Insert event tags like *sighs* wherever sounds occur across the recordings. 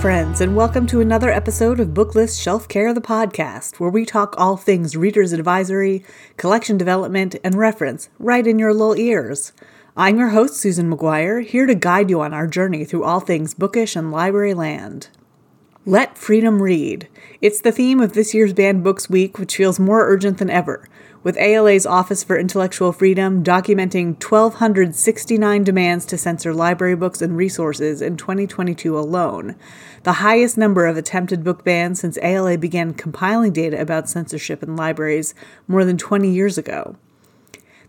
friends, and welcome to another episode of Booklist Shelf Care, the podcast, where we talk all things reader's advisory, collection development, and reference right in your little ears. I'm your host, Susan Maguire, here to guide you on our journey through all things bookish and library land. Let Freedom Read. It's the theme of this year's Banned Books Week, which feels more urgent than ever with ALA's Office for Intellectual Freedom documenting 1,269 demands to censor library books and resources in 2022 alone, the highest number of attempted book bans since ALA began compiling data about censorship in libraries more than 20 years ago.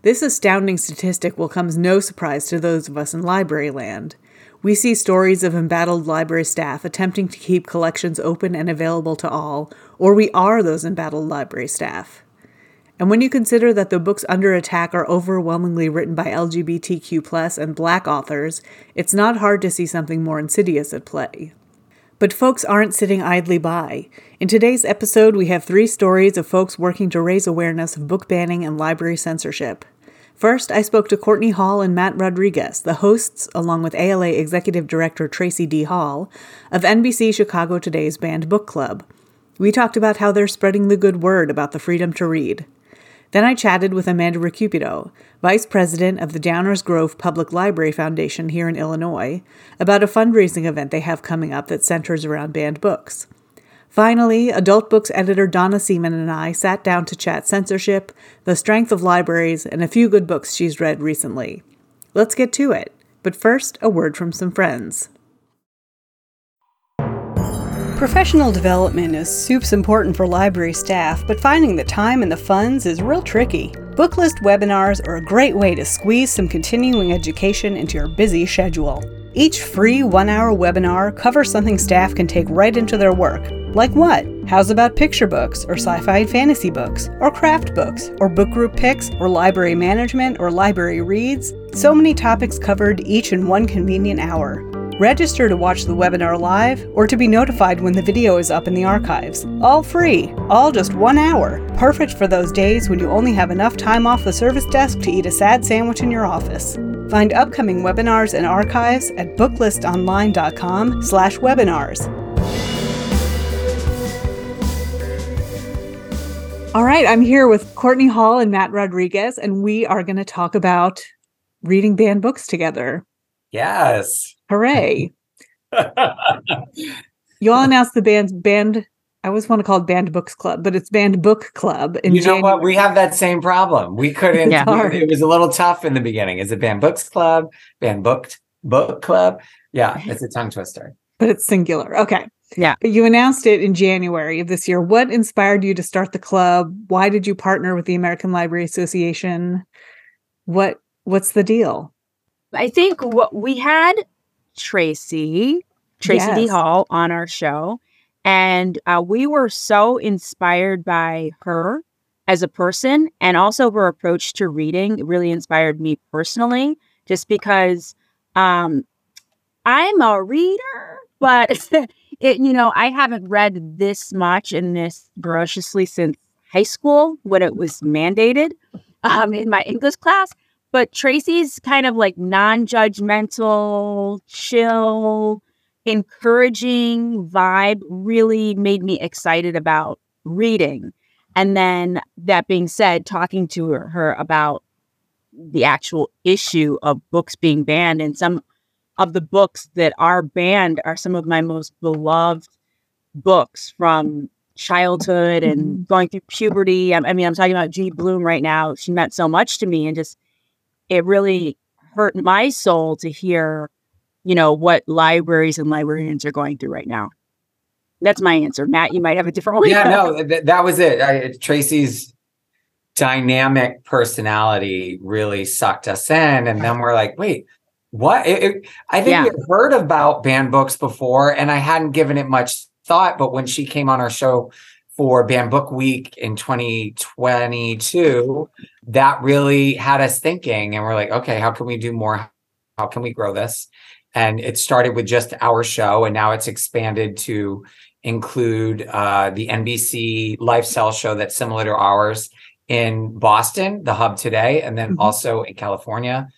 This astounding statistic will come as no surprise to those of us in library land. We see stories of embattled library staff attempting to keep collections open and available to all, or we are those embattled library staff. And when you consider that the books under attack are overwhelmingly written by LGBTQ and black authors, it's not hard to see something more insidious at play. But folks aren't sitting idly by. In today's episode, we have three stories of folks working to raise awareness of book banning and library censorship. First, I spoke to Cortney Hall and Matt Rodrigues, the hosts, along with ALA Executive Director Tracie D. Hall, of NBC Chicago Today's Banned Book Club. We talked about how they're spreading the good word about the freedom to read. Then I chatted with Amanda ReCupido, Vice President of the Downers Grove Public Library Foundation here in Illinois, about a fundraising event they have coming up that centers around banned books. Finally, adult books editor Donna Seaman and I sat down to chat censorship, the strength of libraries, and a few good books she's read recently. Let's get to it. But first, a word from some friends. Professional development is soups important for library staff, but finding the time and the funds is real tricky. Booklist webinars are a great way to squeeze some continuing education into your busy schedule. Each free one hour webinar covers something staff can take right into their work. Like what? How's about picture books, or sci fi and fantasy books, or craft books, or book group picks, or library management, or library reads? So many topics covered each in one convenient hour. Register to watch the webinar live or to be notified when the video is up in the archives. All free, all just one hour. Perfect for those days when you only have enough time off the service desk to eat a sad sandwich in your office. Find upcoming webinars and archives at booklistonline.com slash webinars. All right, I'm here with Cortney Hall and Matt Rodrigues, and we are going to talk about reading banned books together. Yes. Hooray. *laughs* you all announced the band's band. I always want to call it Banned Books Club, but it's Banned Book Club. In you know January. what? We have that same problem. We couldn't. yeah. it was a little tough in the beginning. Is it Banned Books Club? Banned Booked Book Club? Yeah, *laughs* it's a tongue twister. But it's singular. Okay. Yeah. But you announced it in January of this year. What inspired you to start the club? Why did you partner with the American Library Association? What What's the deal? I think what we had Tracie, Tracie yes. D. Hall on our show. And uh, we were so inspired by her as a person and also her approach to reading. It really inspired me personally, just because um, I'm a reader, but *laughs* it, you know, I haven't read this much and this voraciously since high school when it was mandated um, in my English class. But Tracie's kind of like non judgmental, chill, encouraging vibe really made me excited about reading. And then that being said, talking to her, her about the actual issue of books being banned and some of the books that are banned are some of my most beloved books from childhood and mm-hmm. going through puberty. I, I mean, I'm talking about G. Blume right now. She meant so much to me and just it really hurt my soul to hear, you know, what libraries and librarians are going through right now. That's my answer. Matt, you might have a different one. Yeah, *laughs* no, th- that was it. I, Tracie's dynamic personality really sucked us in. And then we're like, wait, what? It, it, I think yeah. we heard about banned books before and I hadn't given it much thought. But when she came on our show for Banned Book Week in 2022, that really had us thinking. And we're like, okay, how can we do more? How can we grow this? And it started with just our show, and now it's expanded to include uh, the NBC lifestyle show that's similar to ours in Boston, the hub today, and then mm-hmm. also in California,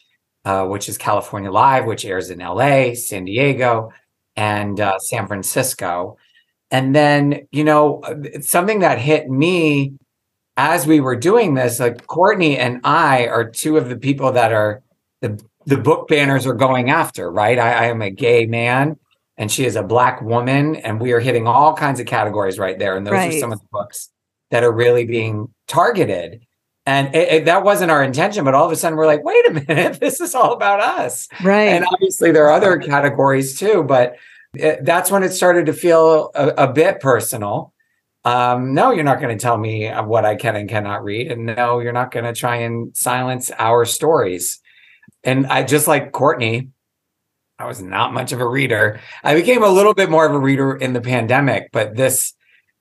uh, which is California Live, which airs in LA, San Diego, and uh, San Francisco. And then, you know, something that hit me as we were doing this, like Cortney and I are two of the people that are the the book banners are going after, right? I, I am a gay man and she is a black woman, and we are hitting all kinds of categories right there. And those right. are some of the books that are really being targeted. And it, it, that wasn't our intention, but all of a sudden we're like, wait a minute, *laughs* this is all about us. Right. And obviously there are other categories too, but it, that's when it started to feel a, a bit personal. Um, no, you're not going to tell me what I can and cannot read. And no, you're not going to try and silence our stories. And I just like Cortney, I was not much of a reader. I became a little bit more of a reader in the pandemic, but this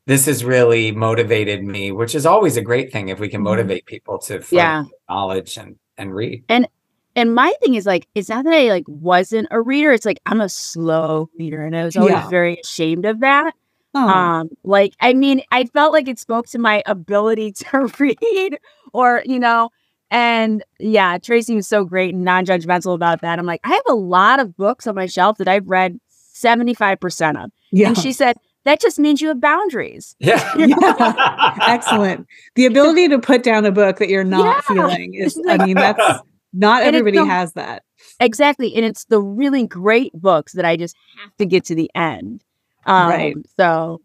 this has really motivated me, which is always a great thing if we can mm-hmm. motivate people to yeah. knowledge and and read. And and my thing is like, it's not that I like wasn't a reader. It's like I'm a slow reader, and I was always yeah. very ashamed of that. Oh. Um, like I mean, I felt like it spoke to my ability *laughs* to read, or you know, and yeah, Tracie was so great and non-judgmental about that. I'm like, I have a lot of books on my shelf that I've read 75% of. Yeah. And she said, that just means you have boundaries. *laughs* Yeah. *laughs* yeah. Excellent. The ability to put down a book that you're not yeah. feeling is, I mean, that's not everybody the, has that. Exactly. And it's the really great books that I just have to get to the end. Um, right. So,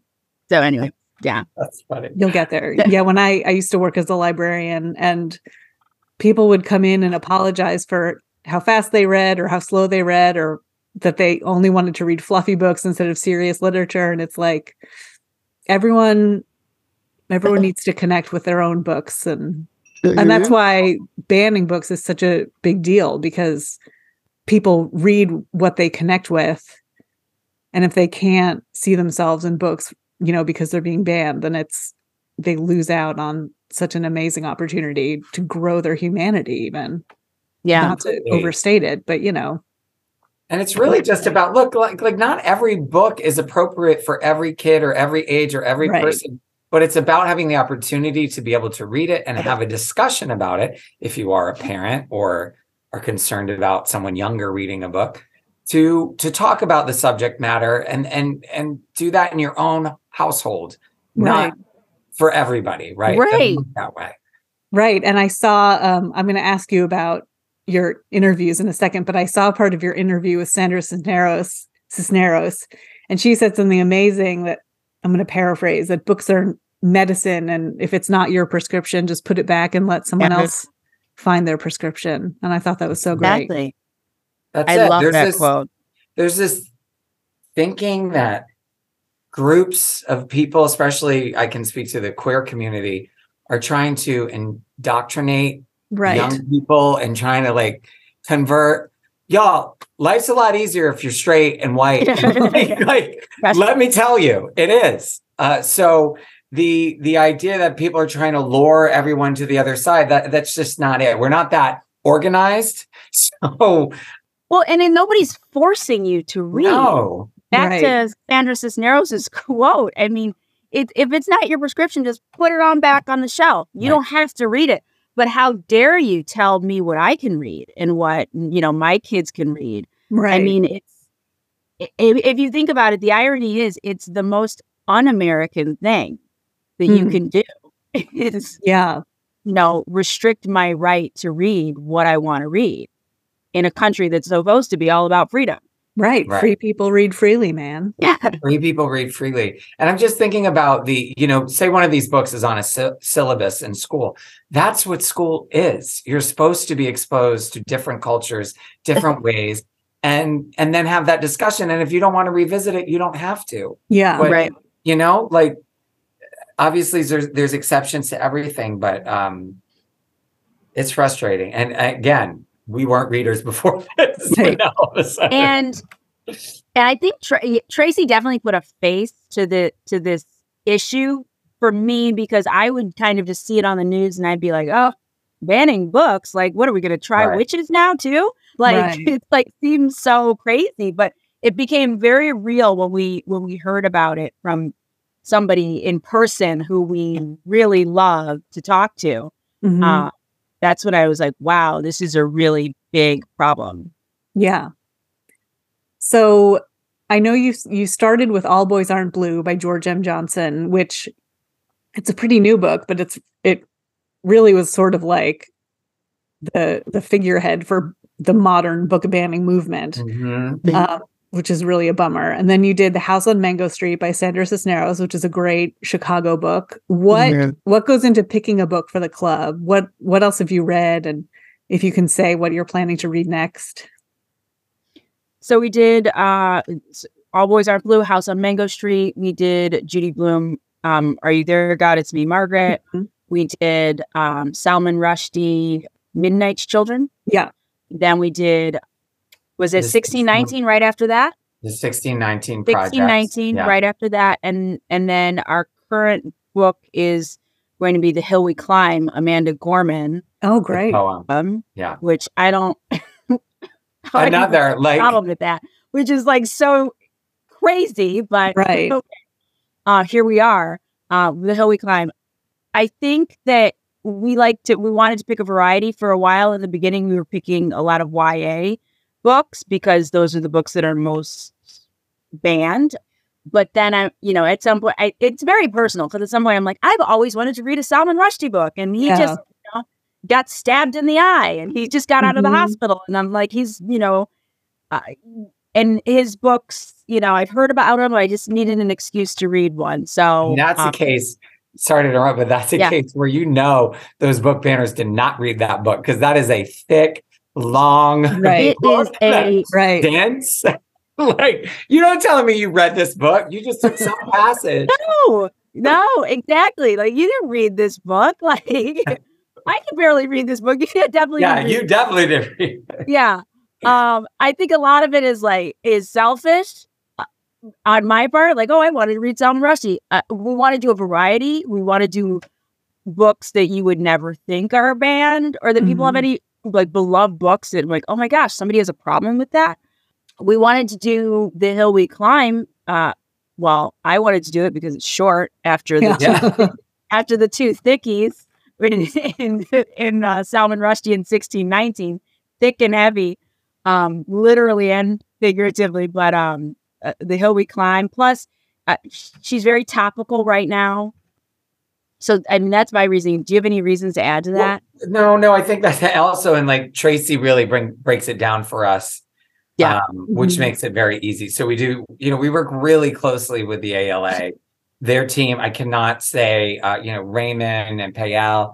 so anyway, yeah. That's funny. You'll get there. *laughs* yeah. When I, I used to work as a librarian and people would come in and apologize for how fast they read or how slow they read or that they only wanted to read fluffy books instead of serious literature and it's like everyone everyone *laughs* needs to connect with their own books and mm-hmm. and that's why banning books is such a big deal because people read what they connect with and if they can't see themselves in books you know because they're being banned then it's they lose out on such an amazing opportunity to grow their humanity even. Yeah. Not to overstate it but you know. And it's really just about look like like not every book is appropriate for every kid or every age or every right. person, but it's about having the opportunity to be able to read it and have a discussion about it if you are a parent or are concerned about someone younger reading a book to to talk about the subject matter and and and do that in your own household, right. not for everybody, right? Right. That way. Right. And I saw um I'm going to ask you about your interviews in a second, but I saw part of your interview with Sandra Cisneros, Cisneros, and she said something amazing that I'm going to paraphrase that books are medicine, and if it's not your prescription, just put it back and let someone else find their prescription. And I thought that was so great. Exactly. That's I it. love there's that this, quote. There's this thinking that groups of people, especially I can speak to the queer community, are trying to indoctrinate right. young people and trying to like convert y'all life's a lot easier if you're straight and white. *laughs* *laughs* Like, let me tell you it is. Uh, so the the idea that people are trying to lure everyone to the other side that that's just not it. We're not that organized. *laughs* So well and then nobody's forcing you to read. No. back right. to sandra cisneros' quote. I mean it, if it's not your prescription just put it on back on the shelf. You right. don't have to read it but how dare you tell me what I can read and what, you know, my kids can read? Right. I mean, it's, if, if you think about it, the irony is it's the most un American thing that you hmm. can do. *laughs* is, yeah. You know, restrict my right to read what I want to read in a country that's supposed to be all about freedom. Right. right. Free people read freely, man. Yeah. *laughs* Free people read freely. And I'm just thinking about the, you know, say one of these books is on a sy- syllabus in school. That's what school is. You're supposed to be exposed to different cultures, different *laughs* ways, and and then have that discussion. And if you don't want to revisit it, you don't have to. Yeah. But, right. You know, like obviously there's there's exceptions to everything, but um it's frustrating. And again, we weren't readers before *laughs* this. and and I think Tra- Tracie definitely put a face to the to this issue for me because I would kind of just see it on the news and I'd be like, oh, banning books. Like, what are we going to try right. witches now too? Like, right. *laughs* it like seems so crazy, but it became very real when we when we heard about it from somebody in person who we really love to talk to. Mm-hmm. Uh, that's when I was like, wow, this is a really big problem. Yeah. So I know you you started with All Boys Aren't Blue by George M. Johnson, which it's a pretty new book, but it's it really was sort of like the the figurehead for the modern book banning movement, mm-hmm. um, which is really a bummer. And then you did The House on Mango Street by Sandra Cisneros, which is a great Chicago book. What what goes into picking a book for the club? What what else have you read? And if you can say what you're planning to read next. So we did uh, All Boys Aren't Blue, House on Mango Street. We did Judy Blume, um, Are You There, God? It's Me, Margaret. Mm-hmm. We did um, Salman Rushdie, Midnight's Children. Yeah. Then we did, was it 1619 right after that? The 1619 1619 yeah. right after that. And and then our current book is going to be The Hill We Climb, Amanda Gorman. Oh, great. Um, yeah. Which I don't *laughs* another like problem with that, which is like so crazy, but *laughs* right. Okay. Uh, here we are, uh, the hill we climb. I think that we like to we wanted to pick a variety for a while. In the beginning, we were picking a lot of YA books because those are the books that are most banned. But then I, you know, at some point, I, it's very personal because at some point I'm like, I've always wanted to read a Salman Rushdie book, and he yeah. just got stabbed in the eye and he just got mm-hmm. out of the mm-hmm. hospital. And I'm like, he's, you know, uh, and his books, you know, I've heard about him. I just needed an excuse to read one. So and that's um, the case. Sorry to interrupt, but that's a yeah. case where you know those book banners did not read that book because that is a thick, long, right? It is a right dense. *laughs* like you don't telling me you read this book. You just took some *laughs* passage. No, no, exactly. Like you didn't read this book. *laughs* Like I can barely read this book. You definitely. Yeah, you definitely did read. yeah. Um, I think a lot of it is like is selfish uh, on my part. Like, oh, I wanted to read Salman Rushdie. Uh, we want to do a variety. We want to do books that you would never think are banned, or that mm-hmm. people have mm-hmm. any like beloved books that like, oh my gosh, somebody has a problem with that. We wanted to do The Hill We Climb. Uh, well, I wanted to do it because it's short after the yeah. two, *laughs* after the two thickies in in, in uh, Salman Rushdie in 1619, thick and heavy, um, literally and figuratively. But um, uh, the hill we climb. Plus, uh, she's very topical right now. So I mean that's my reasoning. Do you have any reasons to add to that? Well, no, no. I think that *laughs* also and like Tracie really bring breaks it down for us. Yeah, um, which mm-hmm. makes it very easy. So we do, you know, we work really closely with the ALA their team. I cannot say, uh, you know, Raymond and Payal,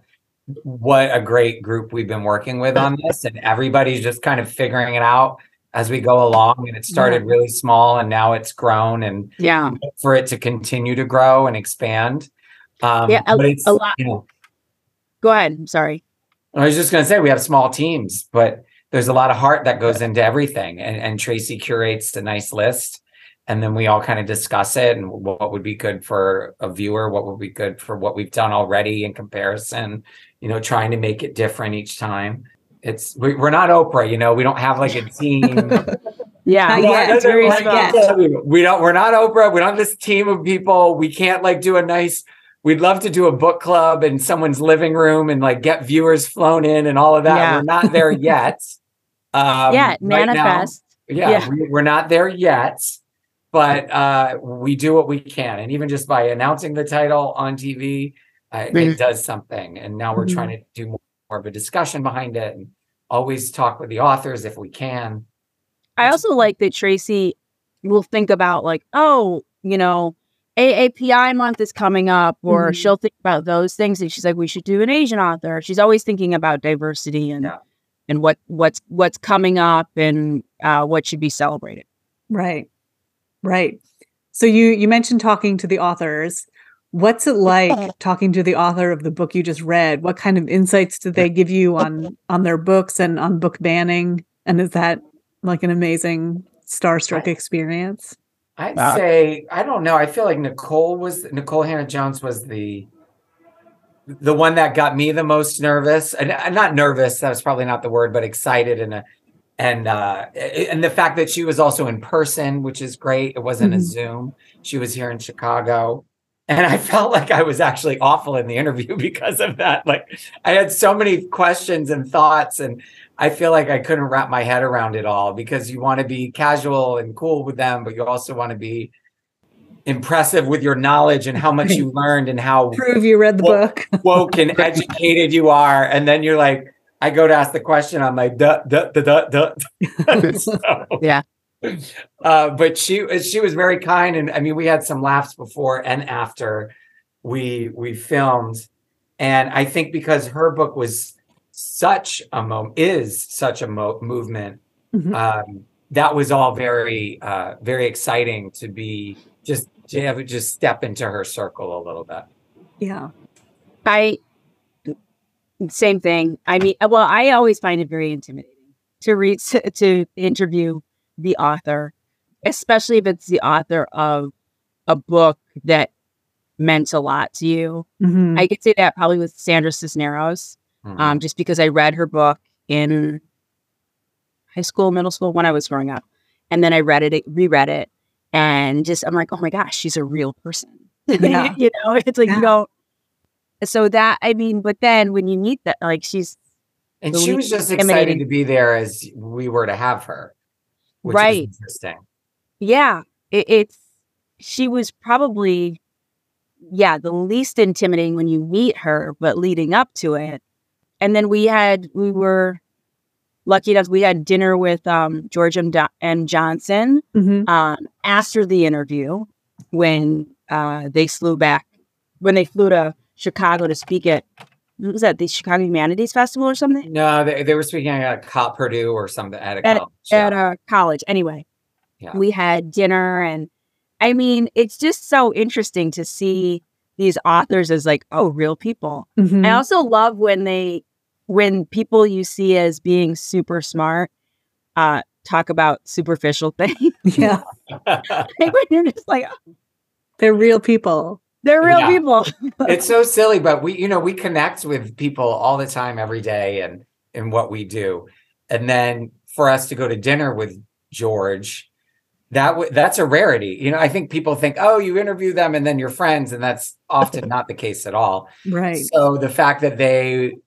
what a great group we've been working with on this, and everybody's just kind of figuring it out as we go along. And it started really small, and now it's grown, and yeah, for it to continue to grow and expand. Um, yeah, a, a lot. You know, Go ahead. I'm sorry. I was just going to say we have small teams, but there's a lot of heart that goes into everything, and, and Tracie curates a nice list and then we all kind of discuss it and what would be good for a viewer what would be good for what we've done already in comparison you know trying to make it different each time it's we, are not oprah you know we don't have like a team *laughs* yeah yeah it's very like, we don't we're not oprah we don't have this team of people we can't like do a nice we'd love to do a book club in someone's living room and like get viewers flown in and all of that yeah. we're not there *laughs* yet um yeah manifest right now, yeah, yeah. We, we're not there yet but uh, we do what we can. And even just by announcing the title on TV, uh, mm-hmm. it does something. And now we're mm-hmm. trying to do more, more of a discussion behind it and always talk with the authors if we can. I also like that Tracie will think about, like, oh, you know, AAPI month is coming up, or mm-hmm. she'll think about those things. And she's like, we should do an Asian author. She's always thinking about diversity and. Yeah. And what what's what's coming up and uh, what should be celebrated. Right. Right. So you you mentioned talking to the authors. What's it like *laughs* talking to the author of the book you just read? What kind of insights did they give you on on their books and on book banning? And is that like an amazing starstruck experience? I'd uh, say I don't know. I feel like Nikole was Nikole Hannah-Jones was the the one that got me the most nervous and not nervous that was probably not the word but excited and a and uh and the fact that she was also in person which is great it wasn't mm-hmm. a zoom she was here in chicago And I *laughs* felt like I was actually awful in the interview *laughs* because of that. Like I had so many questions and thoughts, and I feel like I couldn't wrap my head around it all because you want to be casual and cool with them, but you also want to be impressive with your knowledge and how much you *laughs* learned and how prove you read the woke, book, *laughs* woke and educated you are. And then you're like, I go to ask the question, I'm like, duh, duh, duh, duh, duh. *laughs* so, yeah. Uh, but she she was very kind, and I mean, we had some laughs before and after we we filmed, and I think because her book was such a moment is such a mo- movement. Mm-hmm. Um, that was all very uh, very exciting to be just to have just step into her circle a little bit. Yeah, I same thing. I mean, well, I always find it very intimidating to read to, to interview the author, especially if it's the author of a book that meant a lot to you. Mm-hmm. I could say that probably with Sandra Cisneros, mm-hmm. um, just because I read her book in high school, middle school when I was growing up, and then I read it, reread it, and just I'm like, oh my gosh, she's a real person. *laughs* Yeah. you know, it's like yeah. you know. So that I mean, but then when you meet that, like she's and she was just excited to be there as we were to have her right. interesting. Yeah, it, it's she was probably yeah the least intimidating when you meet her, but leading up to it, and then we had we were lucky enough we had dinner with um, George M. Do- M. Johnson mm-hmm. um, after the interview when uh, they flew back when they flew to Chicago to speak at was that the Chicago Humanities Festival or something? No, they, they were speaking at Purdue or something at a at, college. At a college. Anyway, yeah. we had dinner, and I mean, it's just so interesting to see these authors as like, oh, real people. Mm-hmm. I also love when they, when people you see as being super smart, uh, talk about superficial *laughs* things. Yeah, *laughs* like you're just like, oh. they're real people. They're real yeah. people. *laughs* it's so silly, but we, you know, we connect with people all the time, every day, and in what we do. And then for us to go to dinner with George, that w- that's a rarity. You know, I think people think, oh, you interview them and then you're friends, and that's often not the case at all. Right. So the fact that they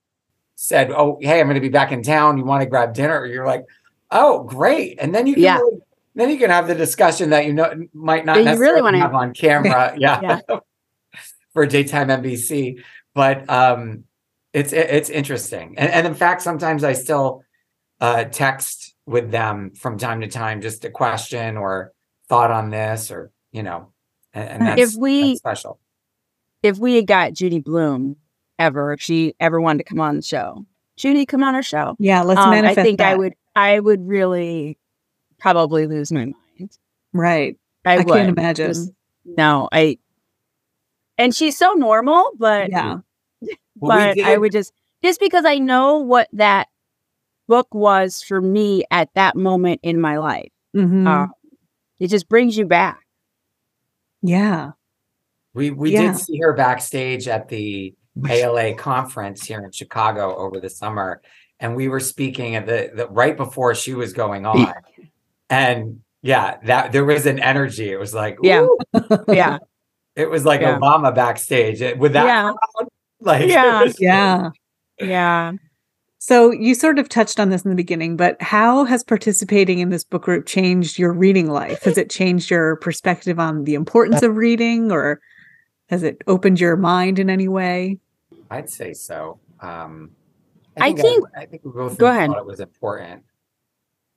said, "Oh, hey, I'm going to be back in town. You want to grab dinner?" You're like, "Oh, great!" And then you can yeah. really, then you can have the discussion that you know might not necessarily really want to have on camera. *laughs* yeah. yeah. *laughs* for daytime NBC. But um, it's it's interesting, and, and in fact, sometimes I still uh, text with them from time to time, just a question or thought on this, or you know, and, and that's, if we that's special. If we had got Judy Blume ever, if she ever wanted to come on the show, Judy, come on our show. Yeah, let's um, manifest. I think that. I would. I would really probably lose my mind. Right. I, I can't imagine. Just, no, I and she's so normal, but yeah. *laughs* but I would just just because I know what that book was for me at that moment in my life. Mm-hmm. Uh, it just brings you back. Yeah. We we yeah. did see her backstage at the ALA conference here in Chicago over the summer, and we were speaking at the, the right before she was going on, and yeah, that there was an energy. It was like, yeah, yeah. *laughs* It was like yeah. Obama backstage eh, with that. Yeah. Crowd. Like, yeah. yeah. Yeah. So you sort of touched on this in the beginning, but how has participating in this book group changed your reading life? Has it changed your perspective on the importance of reading or has it opened your mind in any way? I'd say so. Um, I think I, think, I, I think we both go ahead. thought it was important,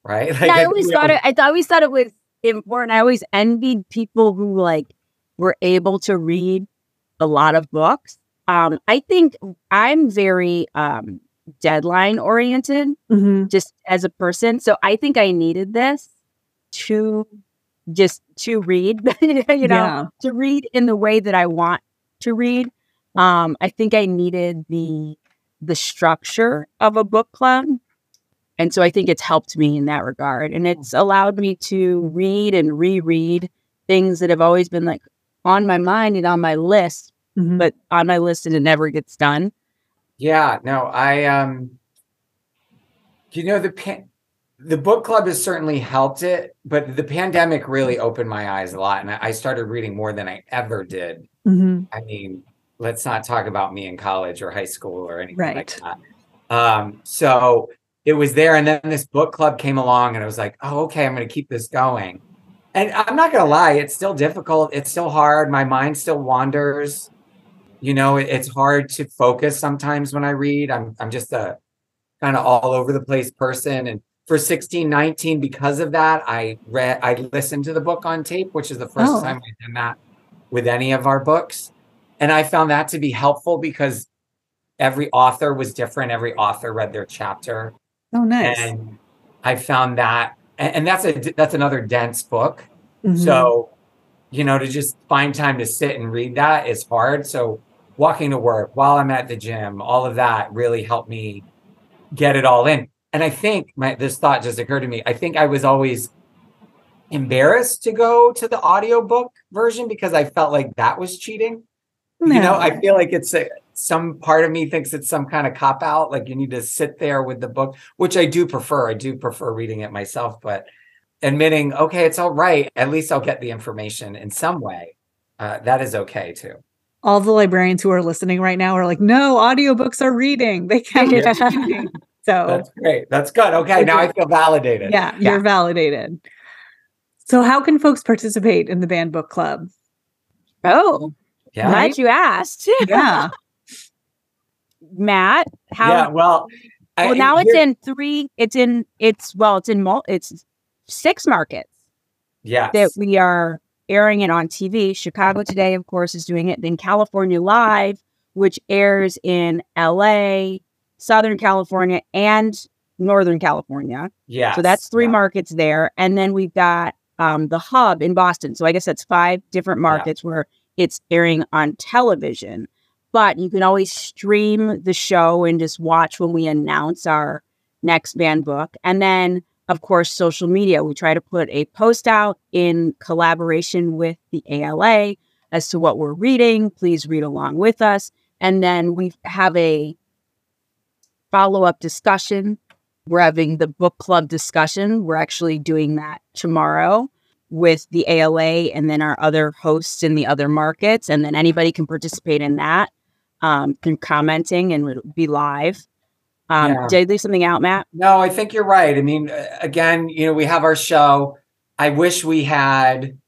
right? *laughs* Like, yeah, I always thought it. I always thought it was important. I always envied people who like were able to read a lot of books. Um, I think I'm very um, deadline oriented mm-hmm. just as a person. So I think I needed this to just to read, *laughs* you know, yeah. to read in the way that I want to read. Um, I think I needed the the structure of a book club. And so I think it's helped me in that regard. And it's allowed me to read and reread things that have always been like, on my mind and on my list, mm-hmm. but on my list and it never gets done. Yeah, no, I um you know the pan- the book club has certainly helped it, but the pandemic really opened my eyes a lot and I started reading more than I ever did Mm-hmm. I mean, let's not talk about me in college or high school or anything right. like that. Um, so it was there. And then this book club came along and I was like, oh, okay, I'm going to keep this going. And I'm not going to lie, it's still difficult. It's still hard. My mind still wanders. You know, it, it's hard to focus sometimes when I read. I'm, I'm just a kind of all over the place person. And for 1619, because of that, I read, I listened to the book on tape, which is the first oh. time I've done that with any of our books. And I found that to be helpful because every author was different. Every author read their chapter. Oh, nice. And I found that, and, that's a that's another dense book. Mm-hmm. So, you know, to just find time to sit and read that is hard. So, walking to work while I'm at the gym, all of that really helped me get it all in. And I think my this thought just occurred to me. I think I was always embarrassed to go to the audiobook version because I felt like that was cheating. No. You know, I feel like it's a, some part of me thinks it's some kind of cop out, like you need to sit there with the book, which I do prefer. I do prefer reading it myself, but admitting, okay, it's all right. At least I'll get the information in some way. Uh, that is okay too. All the librarians who are listening right now are like, no, audiobooks are reading. They can't get reading. So *laughs* that's great. That's good. Okay. Now I feel validated. Yeah, yeah, you're validated. So, how can folks participate in the banned book club? Oh, yeah. Glad you asked. *laughs* Yeah. Matt, how? Yeah, well, well, I, now it's in three. It's in. It's well. It's in. mul- It's six markets. Yeah. That we are airing it on TV. Chicago Today, of course, is doing it. Then California Live, which airs in L.A., Southern California, and Northern California. Yeah. So that's three yeah. markets there, and then we've got um, the hub in Boston. So I guess that's five different markets yeah. where it's airing on television but you can always stream the show and just watch when we announce our next banned book. And then, of course, social media. We try to put a post out in collaboration with the ALA as to what we're reading. Please read along with us. And then we have a follow up discussion. We're having the book club discussion. We're actually doing that tomorrow with the ALA and then our other hosts in the other markets. And then anybody can participate in that um, through commenting and would be live. Um, yeah. Did I leave something out, Matt? No, I think you're right. I mean, again, you know, we have our show. I wish we had,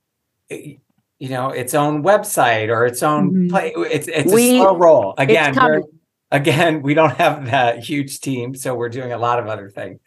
you know, its own website or its own mm-hmm. play. It's it's we, a slow roll. Again, again, we don't have that huge team, so we're doing a lot of other things.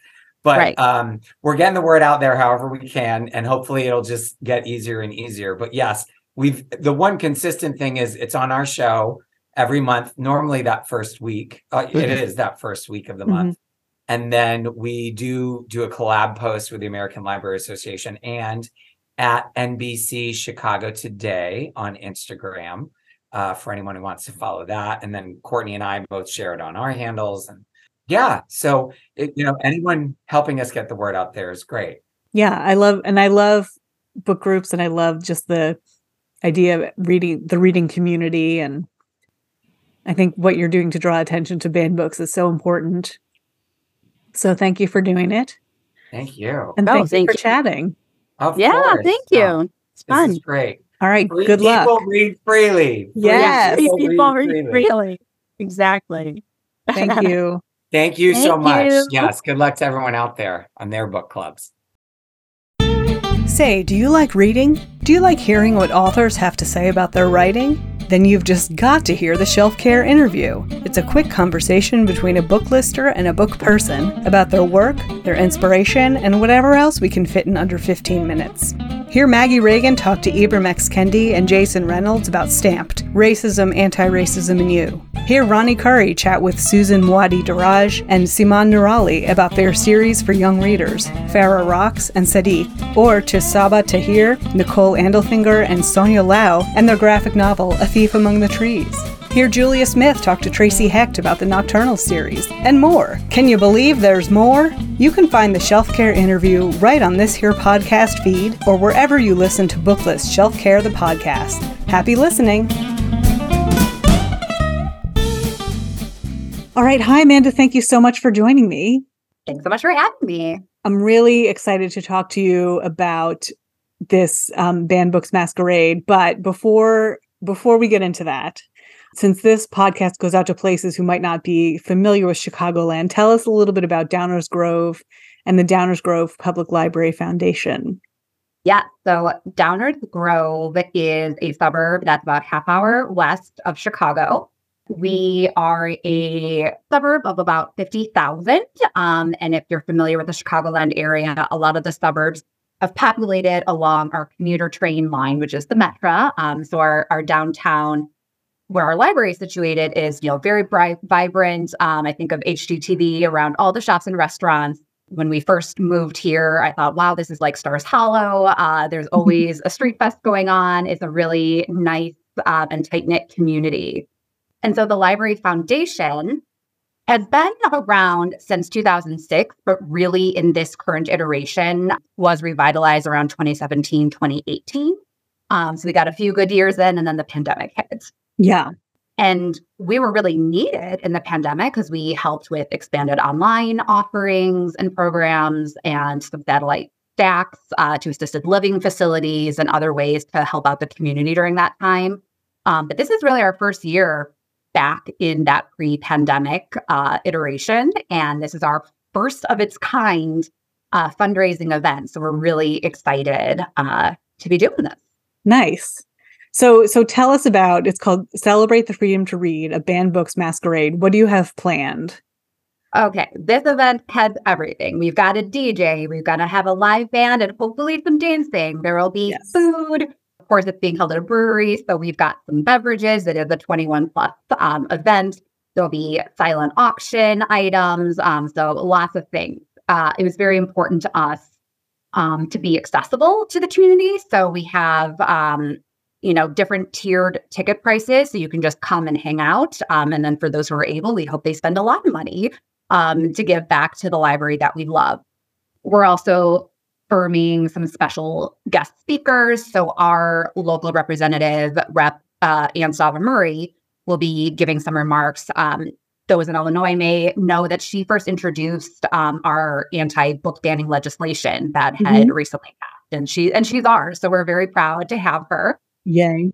But right. um, we're getting the word out there however we can, and hopefully it'll just get easier and easier. But yes, we've the one consistent thing is it's on our show every month, normally that first week. Uh, it is that first week of the month. Mm-hmm. And then we do do a collab post with the American Library Association and at NBC Chicago Today on Instagram uh, for anyone who wants to follow that. And then Cortney and I both share it on our handles. And yeah, so it, you know, anyone helping us get the word out there is great. Yeah, I love and I love book groups and I love just the idea of reading the reading community and I think what you're doing to draw attention to banned books is so important. So thank you for doing it. Thank you. And oh, thank, thank you for you. chatting. Of yeah, course. thank oh, you. Oh, it's fun. great. All right. Free good luck. People read freely. Yes. People, people read, read freely. freely. Exactly. Thank *laughs* you. Thank you thank so much. You. Yes. Good luck to everyone out there on their book clubs. Say, do you like reading? Do you like hearing what authors have to say about their writing? then you've just got to hear the Shelf Care interview. It's a quick conversation between a book lister and a book person about their work, their inspiration, and whatever else we can fit in under 15 minutes. Hear Maggie Reagan talk to Ibram X. Kendi and Jason Reynolds about Stamped, Racism, Anti-Racism, and You. Hear Ronny Khuri chat with Susan Muaddi Darraj and Siman Nuurali about their series for young readers, Farah Rocks and Sadiq, or to Sabaa Tahir, Nicole Andelfinger, and Sonia Liao and their graphic novel, A Thief Among the Trees. Hear Julia Smith talk to Tracey Hecht about the Nocturnal series, and more. Can you believe there's more? You can find the Shelf Care interview right on this here podcast feed or wherever you listen to Booklist Shelf Care the podcast. Happy listening! All right. Hi, Amanda. Thank you so much for joining me. Thanks so much for having me. I'm really excited to talk to you about this um, banned books masquerade. But before before we get into that, since this podcast goes out to places who might not be familiar with Chicagoland, tell us a little bit about Downers Grove and the Downers Grove Public Library Foundation. Yeah, so Downers Grove is a suburb that's about half hour west of Chicago. We are a suburb of about 50,000. Um, and if you're familiar with the Chicagoland area, a lot of the suburbs have populated along our commuter train line, which is the Metra. Um, so our, our downtown, where our library is situated, is you know very bright, vibrant. Um, I think of HGTV around all the shops and restaurants. When we first moved here, I thought, wow, this is like Stars Hollow. Uh, there's always a street fest going on. It's a really nice uh, and tight knit community. And so the Library Foundation has been around since 2006, but really in this current iteration was revitalized around 2017, 2018. Um, so we got a few good years in, and then the pandemic hit. Yeah. And we were really needed in the pandemic because we helped with expanded online offerings and programs and some satellite stacks uh, to assisted living facilities and other ways to help out the community during that time. Um, but this is really our first year back in that pre pandemic uh, iteration. And this is our first of its kind uh, fundraising event. So we're really excited uh, to be doing this. Nice. So, so tell us about it's called Celebrate the Freedom to Read, a banned books masquerade. What do you have planned? Okay, this event has everything. We've got a DJ, we've got to have a live band, and hopefully some dancing. There will be yes. food, of course, it's being held at a brewery, so we've got some beverages. It is a 21 plus um, event. There'll be silent auction items, um, so lots of things. Uh, it was very important to us um, to be accessible to the community. So we have, um, you know, different tiered ticket prices, so you can just come and hang out. Um, and then for those who are able, we hope they spend a lot of money um, to give back to the library that we love. We're also confirming some special guest speakers. So our local representative, Rep. Uh, Anne Stava-Murray, will be giving some remarks. Um, those in Illinois may know that she first introduced um, our anti-book banning legislation that had mm-hmm. recently passed, and she and she's ours. So we're very proud to have her. Yay!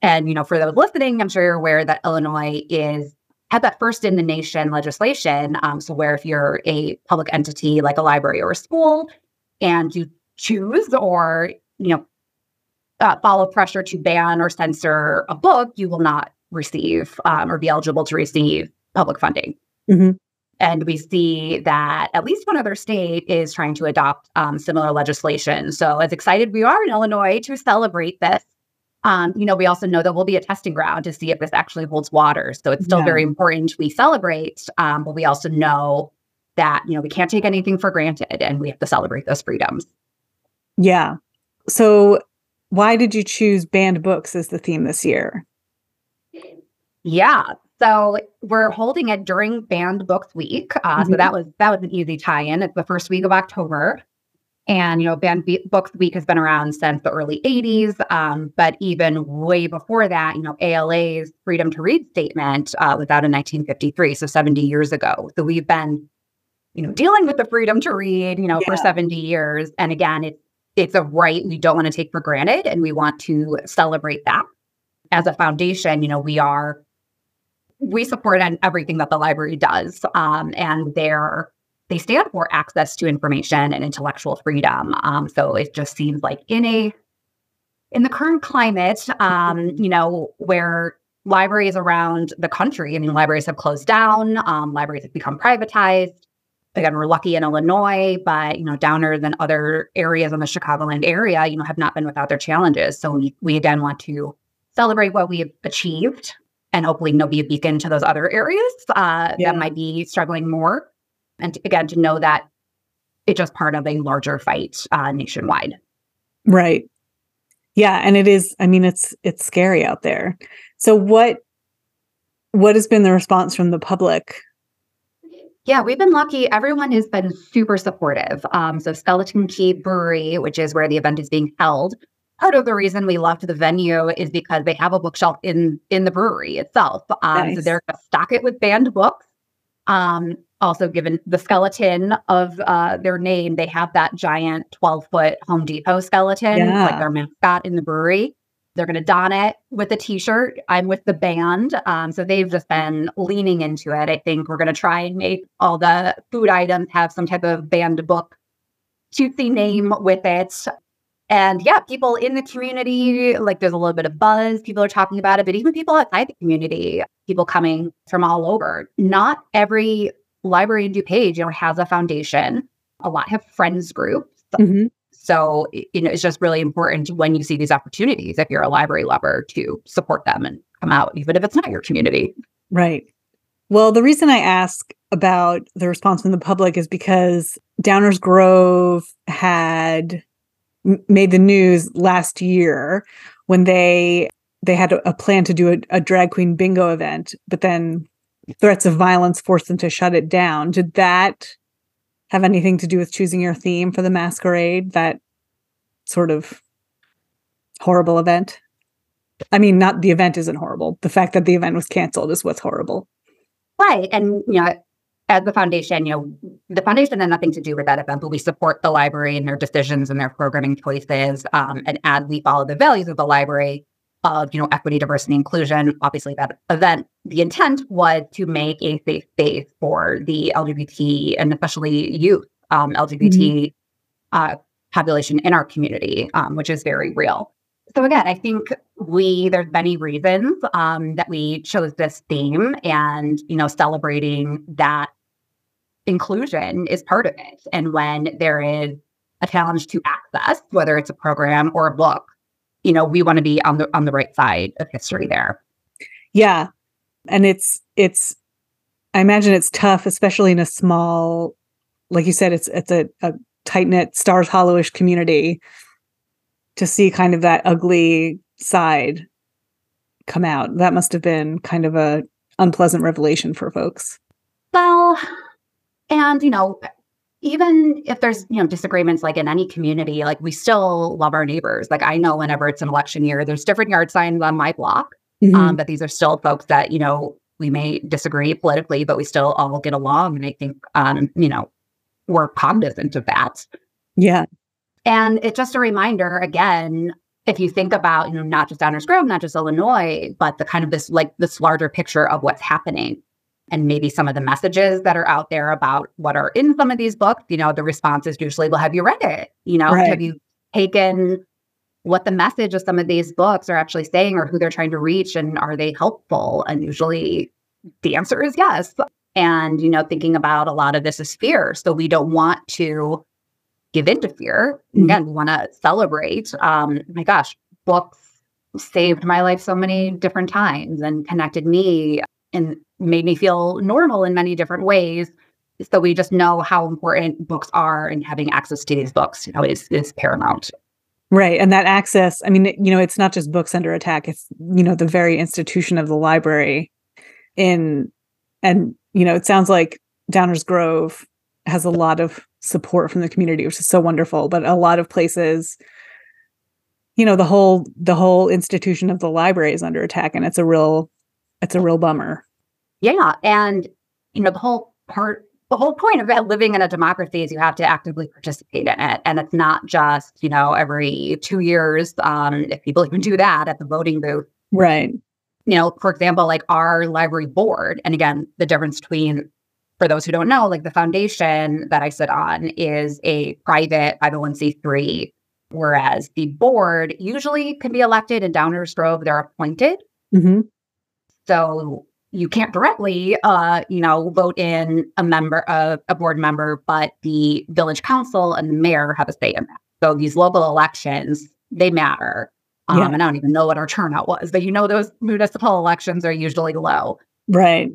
And you know, for those listening, I'm sure you're aware that Illinois is had that first in the nation legislation. Um, so where if you're a public entity like a library or a school, and you choose or you know uh, follow pressure to ban or censor a book, you will not receive um, or be eligible to receive public funding. Mm-hmm. And we see that at least one other state is trying to adopt um, similar legislation. So, as excited we are in Illinois to celebrate this, um, you know, we also know that we'll be a testing ground to see if this actually holds water. So, it's still yeah. very important we celebrate, um, but we also know that, you know, we can't take anything for granted and we have to celebrate those freedoms. Yeah. So, why did you choose banned books as the theme this year? Yeah. So we're holding it during Banned Books Week. Uh, mm-hmm. So that was that was an easy tie-in. It's the first week of October, and you know, Banned B- Books Week has been around since the early '80s. Um, but even way before that, you know, ALA's Freedom to Read statement uh, was out in 1953, so 70 years ago. So we've been you know, dealing with the freedom to read, you know, yeah. for 70 years. And again, it's it's a right we don't want to take for granted and we want to celebrate that. As a foundation, you know, we are we support everything that the library does. Um, and they're they stand for access to information and intellectual freedom. Um, so it just seems like in a in the current climate, um, *laughs* you know, where libraries around the country, I mean, libraries have closed down, um, libraries have become privatized again, we're lucky in Illinois, but you know, downer than other areas in the Chicagoland area, you know, have not been without their challenges. So we, we again want to celebrate what we've achieved and hopefully you know, be a beacon to those other areas uh, yeah. that might be struggling more. And to, again, to know that it's just part of a larger fight uh, nationwide. Right. Yeah, and it is. I mean, it's it's scary out there. So what what has been the response from the public yeah, we've been lucky. Everyone has been super supportive. Um, so Skeleton Key Brewery, which is where the event is being held, part of the reason we loved the venue is because they have a bookshelf in in the brewery itself. Um, nice. So they're going to stock it with banned books. Um, also, given the skeleton of uh, their name, they have that giant 12 foot Home Depot skeleton, yeah. like their mascot in the brewery. They're going to don it with a t-shirt. I'm with the banned. Um, so they've just been leaning into it. I think we're going to try and make all the food items have some type of band book cutesy name with it. And yeah, people in the community, like there's a little bit of buzz. People are talking about it, but even people outside the community, people coming from all over. Not every library in DuPage, you know, has a foundation. A lot have friends groups. Mm-hmm. So, you know, it's just really important when you see these opportunities, if you're a library lover, to support them and come out, even if it's not your community. Right. Well, the reason I ask about the response from the public is because Downers Grove had made the news last year when they they had a, a plan to do a, a drag queen bingo event, but then threats of violence forced them to shut it down. Did that have anything to do with choosing your theme for the masquerade? That sort of horrible event? I mean, not the event isn't horrible. The fact that the event was canceled is what's horrible. Right. And, you know, as the foundation, you know, the foundation had nothing to do with that event, but we support the library and their decisions and their programming choices. Um, and as we follow the values of the library of, you know, equity, diversity, inclusion, obviously that event, the intent was to make a safe space for the LGBT and especially youth um, LGBT mm-hmm. uh, population in our community, um, which is very real. So again, I think we there's many reasons um, that we chose this theme, and you know, celebrating that inclusion is part of it. And when there is a challenge to access, whether it's a program or a book, you know, we want to be on the on the right side of history there. Yeah, and it's it's. I imagine it's tough, especially in a small, like you said, it's it's a, a tight knit Stars Hollowish community to see kind of that ugly side come out. That must have been kind of a unpleasant revelation for folks. Well, and you know, even if there's you know disagreements like in any community, like we still love our neighbors. Like I know whenever it's an election year, there's different yard signs on my block, mm-hmm. um, but these are still folks that you know we may disagree politically, but we still all get along. And I think um, you know we're cognizant of that. Yeah. And it's just a reminder again, if you think about, you know, not just Downers Grove, not just Illinois, but the kind of this like this larger picture of what's happening and maybe some of the messages that are out there about what are in some of these books, you know, the response is usually, well, have you read it? You know, right. have you taken what the message of some of these books are actually saying or who they're trying to reach and are they helpful? And usually the answer is yes. And, you know, thinking about a lot of this is fear. So we don't want to give in to fear. Mm-hmm. Again, we want to celebrate. Um, my gosh, books saved my life so many different times and connected me and made me feel normal in many different ways. So we just know how important books are and having access to these books, you know, is is paramount. Right. And that access, I mean, you know, it's not just books under attack, it's, you know, the very institution of the library in and you know, it sounds like Downers Grove has a lot of support from the community, which is so wonderful. But a lot of places, you know, the whole the whole institution of the library is under attack, and it's a real it's a real bummer. Yeah, and you know, the whole part the whole point of living in a democracy is you have to actively participate in it and it's not just you know every two years um, if people even do that at the voting booth right you know, for example, like our library board, and again, the difference between, for those who don't know, like the foundation that I sit on is a private 501c3, whereas the board usually can be elected in Downers Grove, they're appointed. Mm-hmm. So you can't directly, uh, you know, vote in a member, of a board member, but the village council and the mayor have a say in that. So these local elections, they matter. Um, yeah. And I don't even know what our turnout was, but you know, those municipal elections are usually low. Right.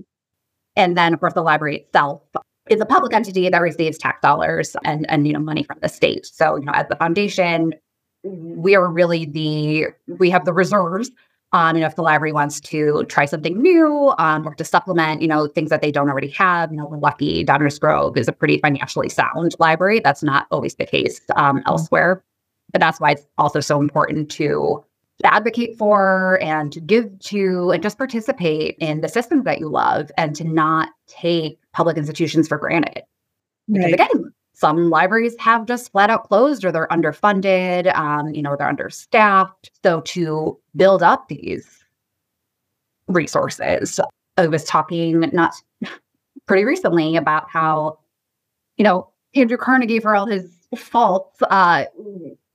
And then, of course, the library itself is a public entity that receives tax dollars and, and you know, money from the state. So, you know, as the foundation, we are really the, we have the reserves um, you know, if the library wants to try something new um, or to supplement, you know, things that they don't already have, you know, we're lucky. Downers Grove is a pretty financially sound library. That's not always the case um, mm-hmm. elsewhere. But that's why it's also so important to advocate for and to give to and just participate in the systems that you love and to not take public institutions for granted. Because right. again, some libraries have just flat out closed or they're underfunded, um, you know, they're understaffed. So to build up these resources, I was talking not *sighs* pretty recently about how, you know, Andrew Carnegie, for all his faults, uh,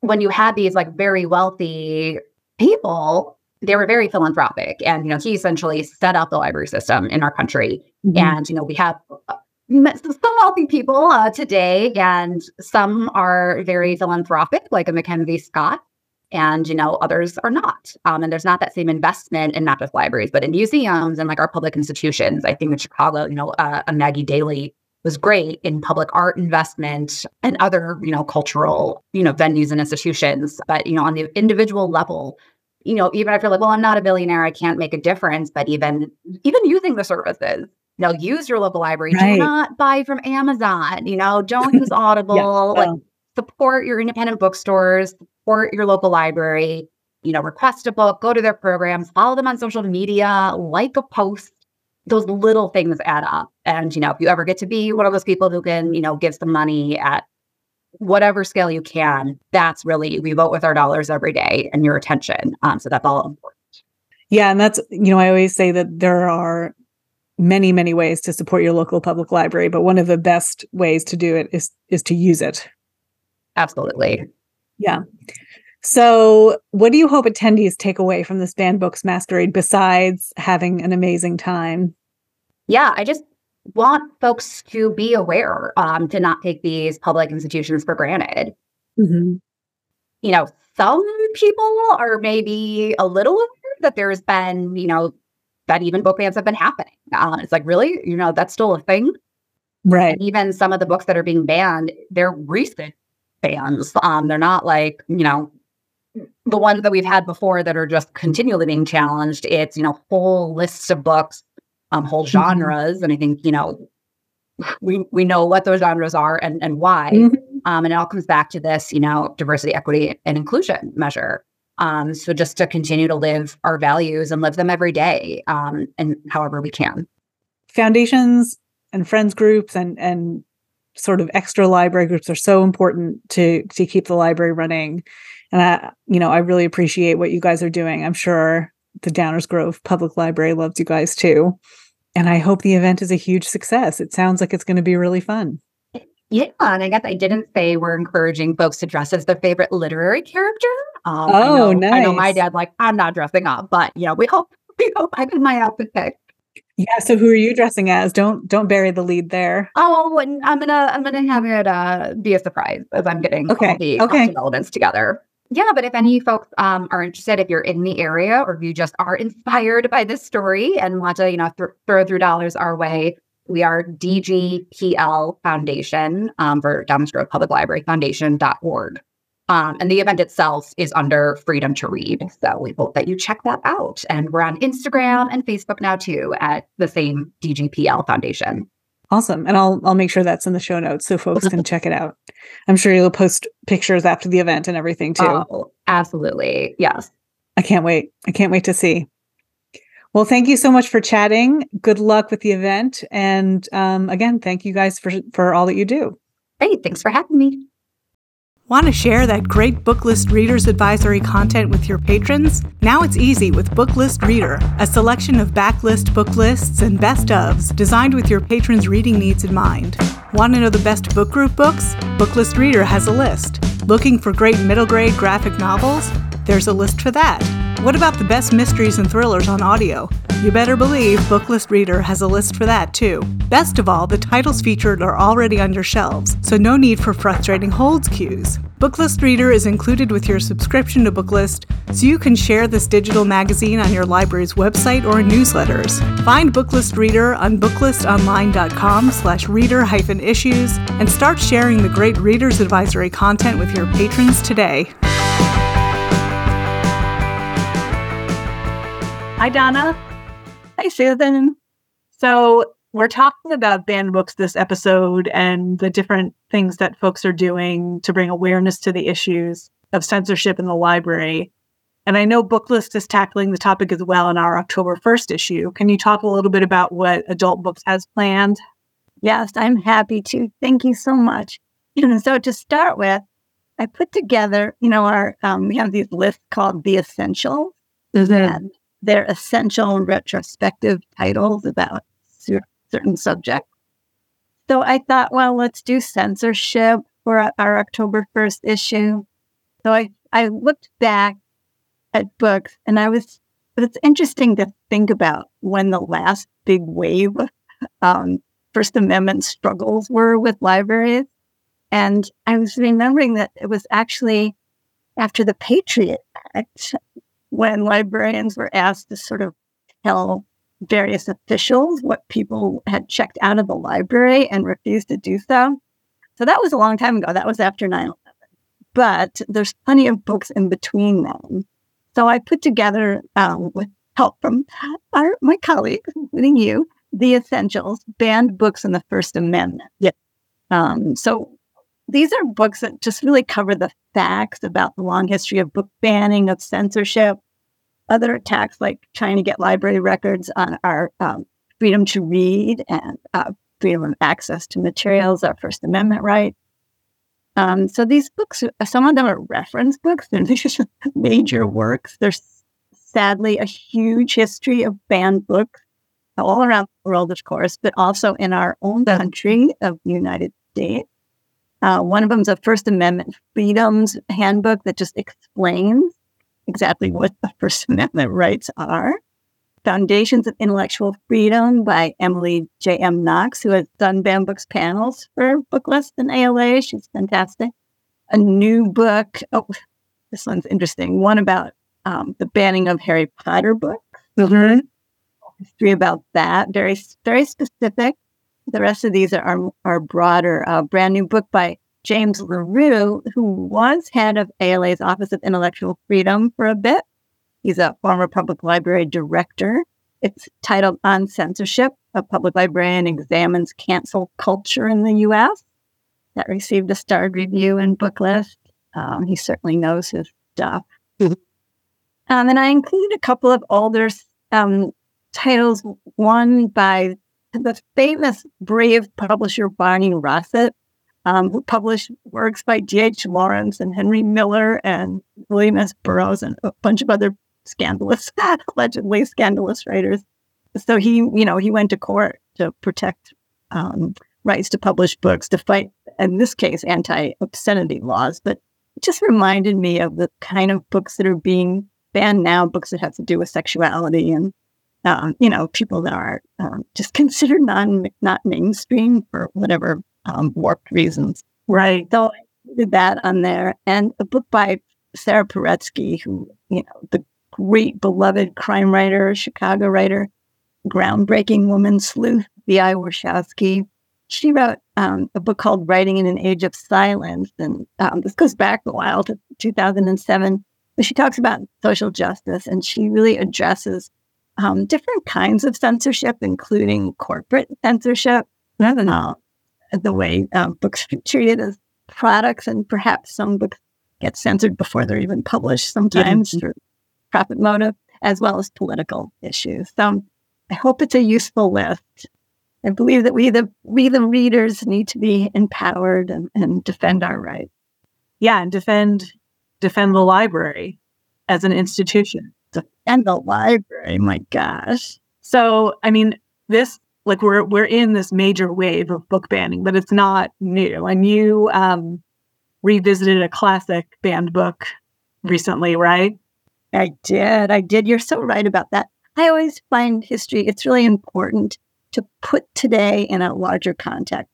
when you had these like very wealthy people, they were very philanthropic. And, you know, he essentially set up the library system in our country. Mm-hmm. And, you know, we have some wealthy people uh, today, and some are very philanthropic, like a MacKenzie Scott, and you know others are not. Um, and there's not that same investment in not just libraries, but in museums and like our public institutions. I think in Chicago, you know, uh, a Maggie Daley was great in public art investment and other, you know, cultural, you know, venues and institutions. But, you know, on the individual level, you know, even if you're like, well, I'm not a billionaire, I can't make a difference. But even even using the services, you know, use your local library. Right. Do not buy from Amazon. You know, don't use Audible. yeah. Like support your independent bookstores, support your local library. You know, request a book, go to their programs, follow them on social media, like a post, those little things add up. And, you know, if you ever get to be one of those people who can, you know, give some money at whatever scale you can, that's really, we vote with our dollars every day and your attention. Um, so that's all important. Yeah. And that's, you know, I always say that there are many, many ways to support your local public library, but one of the best ways to do it is, is to use it. Absolutely. Yeah. So, what do you hope attendees take away from this banned books masquerade besides having an amazing time? Yeah, I just want folks to be aware, um, to not take these public institutions for granted. Mm-hmm. You know, some people are maybe a little aware that there's been, you know, that even book bans have been happening. Uh, it's like, really? You know, that's still a thing? Right. And even some of the books that are being banned, they're recent bans. Um, they're not like, you know, the ones that we've had before that are just continually being challenged. It's, you know, whole lists of books, um, whole mm-hmm. genres. And I think, you know, we we know what those genres are and, and why. Mm-hmm. Um, and it all comes back to this, you know, diversity, equity, and inclusion measure. Um, so just to continue to live our values and live them every day, um, and however we can. Foundations and friends groups and and sort of extra library groups are so important to to keep the library running and I, you know, I really appreciate what you guys are doing. I'm sure the Downers Grove Public Library loves you guys too. And I hope the event is a huge success. It sounds like it's going to be really fun. Yeah, and I guess I didn't say we're encouraging folks to dress as their favorite literary character. Um, oh, I know, nice. I know my dad like I'm not dressing up, but you know we hope *laughs* we hope I get my outfit picked. Yeah. So who are you dressing as? Don't don't bury the lead there. Oh, I'm gonna I'm gonna have it uh, be a surprise as I'm getting okay. all the okay. elements together yeah, but if any folks um, are interested, if you're in the area or if you just are inspired by this story and want to, you know, th- throw through dollars our way, we are DGPL Foundation um, for Downers Grove Public Library Foundation.org. Um, and the event itself is under Freedom to Read. So we hope that you check that out. And we're on Instagram and Facebook now too at the same DGPL Foundation. Awesome. And I'll I'll make sure that's in the show notes so folks can check it out. I'm sure you'll post pictures after the event and everything too. Oh, absolutely. Yes. I can't wait. I can't wait to see. Well, thank you so much for chatting. Good luck with the event. And um, again, thank you guys for for all that you do. Great. Thanks for having me. Want to share that great Booklist Readers Advisory content with your patrons? Now it's easy with Booklist Reader, a selection of backlist book lists and best ofs designed with your patrons' reading needs in mind. Want to know the best book group books? Booklist Reader has a list. Looking for great middle grade graphic novels? There's a list for that. What about the best mysteries and thrillers on audio? You better believe Booklist Reader has a list for that too. Best of all, the titles featured are already on your shelves, so no need for frustrating holds queues. Booklist Reader is included with your subscription to Booklist, so you can share this digital magazine on your library's website or newsletters. Find Booklist Reader on booklistonline.com slash reader-issues and start sharing the great Reader's Advisory content with your patrons today. Hi, Donna. Hi, Susan. So, we're talking about banned books this episode and the different things that folks are doing to bring awareness to the issues of censorship in the library. And I know Booklist is tackling the topic as well in our October 1st issue. Can you talk a little bit about what Adult Books has planned? Yes, I'm happy to. Thank you so much. *clears throat* so to start with, I put together, you know, our um, we have these lists called the essentials, mm-hmm. and they're essential and retrospective titles about certain subjects. So I thought, well, let's do censorship for our October 1st issue. So I, I looked back at books and I was, it's interesting to think about when the last big wave um, First Amendment struggles were with libraries. And I was remembering that it was actually after the Patriot Act when librarians were asked to sort of tell various officials what people had checked out of the library and refused to do so. So that was a long time ago. That was after 9 11. But there's plenty of books in between them. So I put together, um, with help from our, my colleagues, including you, the essentials, banned books in the First Amendment. Yeah. Um, so these are books that just really cover the facts about the long history of book banning, of censorship, other attacks like trying to get library records on our um, freedom to read and uh, freedom of access to materials, our First Amendment right. Um, so these books, some of them are reference books. They're *laughs* just major works. There's sadly a huge history of banned books all around the world, of course, but also in our own country of the United States. Uh, one of them is a First Amendment freedoms handbook that just explains exactly what the *laughs* First Amendment rights are. Foundations of Intellectual Freedom by Emily J.M. Knox, who has done banned books panels for Booklist and ALA. She's fantastic. A new book. Oh, this one's interesting. One about um, the banning of Harry Potter books. Mm-hmm. History about that. Very, very specific. The rest of these are, are, are broader. A brand new book by James LaRue, who was head of ALA's Office of Intellectual Freedom for a bit. He's a former public library director. It's titled On Censorship A Public Librarian Examines Cancel Culture in the U.S. That received a starred review in Booklist. Um, he certainly knows his stuff. Mm-hmm. Um, and I included a couple of older um, titles, one by the famous brave publisher Barney Rosset, um, who published works by D.H. Lawrence and Henry Miller and William S. Burroughs and a bunch of other scandalous, *laughs* allegedly scandalous writers. So he, you know, he went to court to protect um, rights to publish books, to fight, in this case, anti obscenity laws. But it just reminded me of the kind of books that are being banned now, books that have to do with sexuality and, um, you know, people that are um, just considered non not mainstream for whatever um, warped reasons. Right. So I did that on there. And a book by Sarah Paretsky, who, you know, the great beloved crime writer, Chicago writer, groundbreaking woman sleuth, V.I. Warshawski. She wrote um, a book called Writing in an Age of Silence. And um, this goes back a while to 2007. But she talks about social justice and she really addresses um, different kinds of censorship, including corporate censorship. Uh, the way um, books are treated as products, and perhaps some books get censored before they're even published sometimes yeah. for profit motive, as well as political issues. So I hope it's a useful list. I believe that we the we the readers need to be empowered and, and defend our rights. Yeah, and defend defend the library as an institution. Defend the library, my gosh. So I mean, this like we're we're in this major wave of book banning, but it's not new. And you um, revisited a classic banned book recently, right? I did. I did. You're so right about that. I always find history, it's really important to put today in a larger context.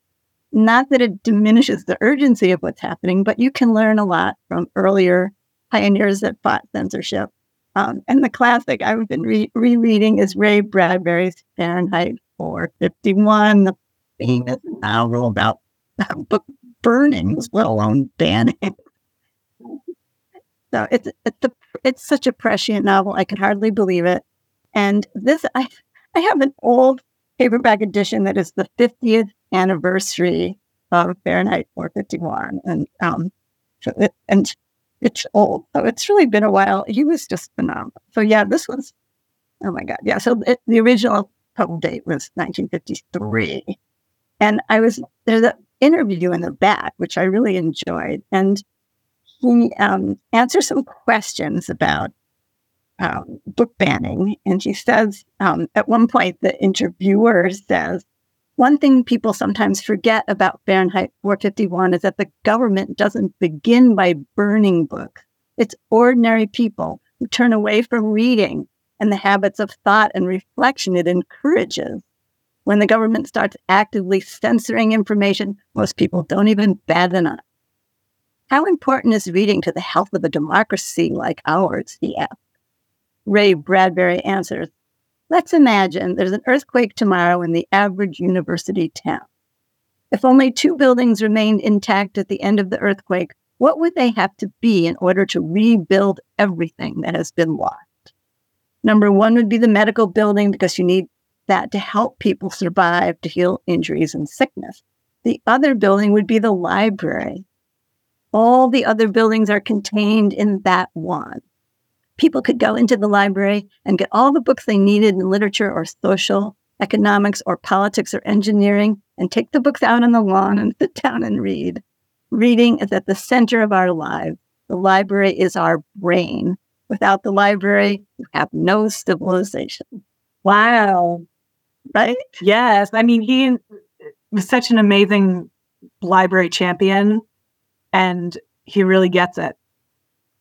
Not that it diminishes the urgency of what's happening, but you can learn a lot from earlier pioneers that fought censorship. Um, and the classic I've been re- rereading is Ray Bradbury's Fahrenheit 451, the famous novel about book burnings, let alone banning. So it's it's a, it's such a prescient novel. I can hardly believe it. And this I I have an old paperback edition that is the 50th anniversary of Fahrenheit 451, and um, and it's old, so it's really been a while. He was just phenomenal. So yeah, this was oh my god, yeah. So it, the original total date was 1953. And I was there. The, interview in the back, which I really enjoyed. And he um, answers some questions about um, book banning. And he says, um, at one point, the interviewer says, one thing people sometimes forget about Fahrenheit 451 is that the government doesn't begin by burning books. It's ordinary people who turn away from reading and the habits of thought and reflection it encourages. When the government starts actively censoring information, most people don't even bat an eye. How important is reading to the health of a democracy like ours? He. Ray Bradbury answers Let's imagine there's an earthquake tomorrow in the average university town. If only two buildings remained intact at the end of the earthquake, what would they have to be in order to rebuild everything that has been lost? Number one would be the medical building because you need that to help people survive, to heal injuries and sickness. The other building would be the library. All the other buildings are contained in that one. People could go into the library and get all the books they needed in literature or social, economics or politics or engineering and take the books out on the lawn and *laughs* sit down and read. Reading is at the center of our lives. The library is our brain. Without the library, you have no civilization. Wow. Right? Yes. I mean, he was such an amazing library champion and he really gets it.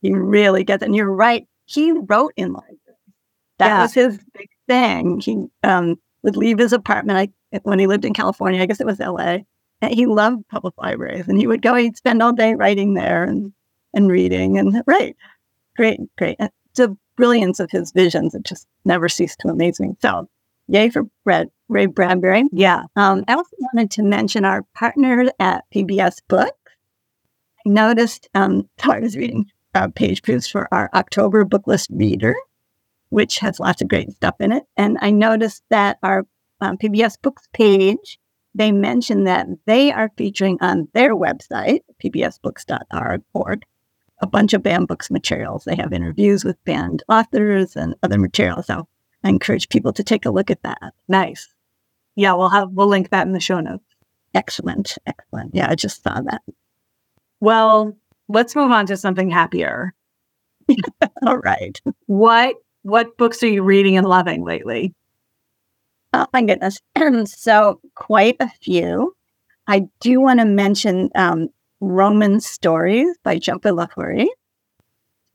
He really gets it. And you're right. He wrote in libraries. That Yeah. was his big thing. He um, would leave his apartment I, when he lived in California. I guess it was LA. And he loved public libraries. And he would go, he'd spend all day writing there and, and reading. And right. Great, great. And the brilliance of his visions, it just never ceased to amaze me. So, yay for Brad, Ray Bradbury. Yeah. Um, I also wanted to mention our partner at PBS Books. I noticed, um, *laughs* so I was reading uh, page proofs for our October Booklist Reader, which has lots of great stuff in it. And I noticed that our um, PBS Books page, they mentioned that they are featuring on their website, pbsbooks.org, a bunch of banned books materials. They have interviews with banned authors and other materials. So I encourage people to take a look at that. Nice. Yeah, we'll have we'll link that in the show notes. Excellent. Excellent. Yeah, I just saw that. Well, let's move on to something happier. *laughs* All right. What what books are you reading and loving lately? Oh my goodness. *clears throat* so quite a few. I do want to mention um, Roman Stories by Jhumpa Lahiri.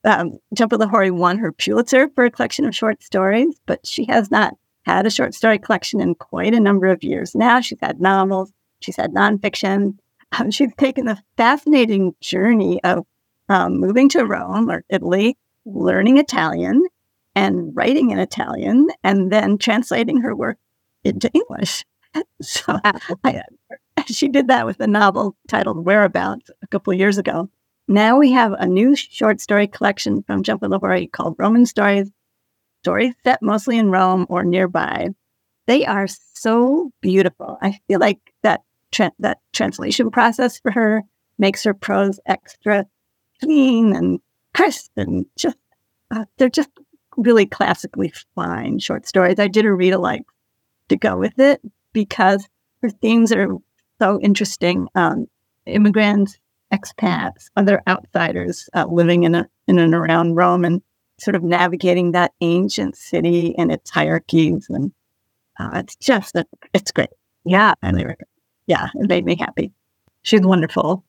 Um, Jhumpa Lahiri won her Pulitzer for a collection of short stories, but she has not had a short story collection in quite a number of years now. She's had novels, she's had nonfiction. Um, she's taken a fascinating journey of um, moving to Rome or Italy, learning Italian, and writing in Italian, and then translating her work into English. *laughs* So I, she did that with a novel titled Whereabouts a couple of years ago. Now we have a new short story collection from Jhumpa Lahiri called Roman Stories, stories set mostly in Rome or nearby. They are so beautiful. I feel like that tra- that translation process for her makes her prose extra clean and crisp and just uh, they're just really classically fine short stories. I did a read alike to go with it because her themes are so interesting. Um, immigrants, expats, other outsiders uh, living in a in and around Rome, and sort of navigating that ancient city and its hierarchies, and uh, it's just a, it's great. Yeah, I recommend. Yeah, it made me happy. she's wonderful.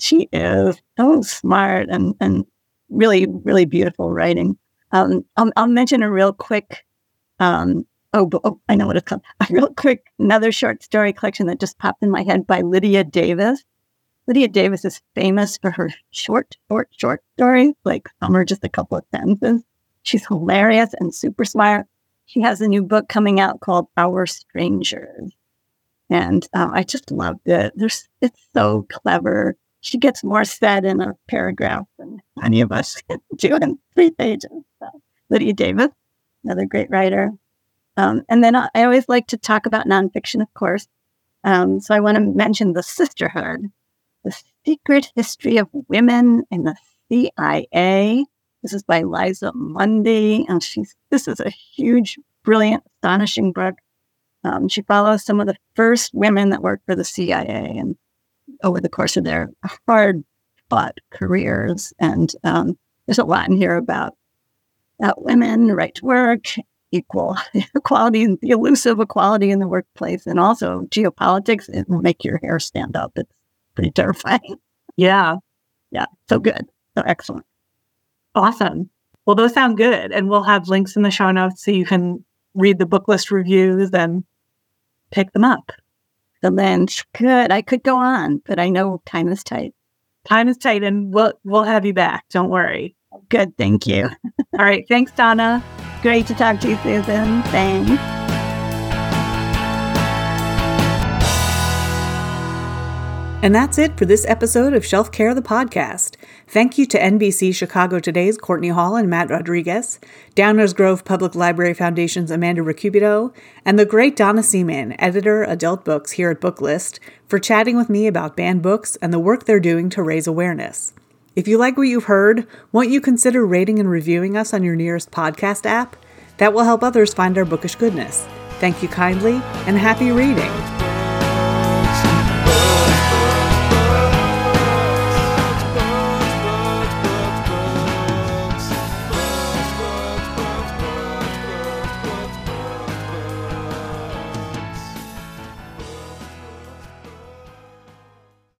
She is so smart and and really really beautiful writing. Um, I'll, I'll mention a real quick. Um, oh, oh, I know what it's called. *laughs* A real quick another short story collection that just popped in my head by Lydia Davis. Lydia Davis is famous for her short, short, short stories. Like some are just a couple of sentences. She's hilarious and super smart. She has a new book coming out called Our Strangers, and uh, I just loved it. There's, it's so clever. She gets more said in a paragraph than any of us *laughs* do in three pages. So, Lydia Davis, another great writer. Um, and then I, I always like to talk about nonfiction, of course. Um, so I want to mention The Sisterhood, The Secret History of Women in the CIA. This is by Liza Mundy. And she's, this is a huge, brilliant, astonishing book. Um, she follows some of the first women that worked for the CIA and over the course of their hard fought careers. And um, there's a lot in here about, about women, right to work, equal *laughs* equality, the elusive equality in the workplace, and also geopolitics. It will make your hair stand up. It's pretty terrifying. *laughs* Yeah. Yeah. So good. So excellent. Awesome. Well, those sound good. And we'll have links in the show notes so you can read the Booklist reviews and pick them up. The lynch. Good. I could go on, but I know time is tight. Time is tight and we'll we'll have you back. Don't worry. Good. Thank you. *laughs* All right. Thanks, Donna. Great to talk to you, Susan. Thanks. And that's it for this episode of Shelf Care the podcast. Thank you to NBC Chicago Today's Cortney Hall and Matt Rodrigues, Downers Grove Public Library Foundation's Amanda ReCupido, and the great Donna Seaman, editor, adult books here at Booklist, for chatting with me about banned books and the work they're doing to raise awareness. If you like what you've heard, won't you consider rating and reviewing us on your nearest podcast app? That will help others find our bookish goodness. Thank you kindly, and happy reading.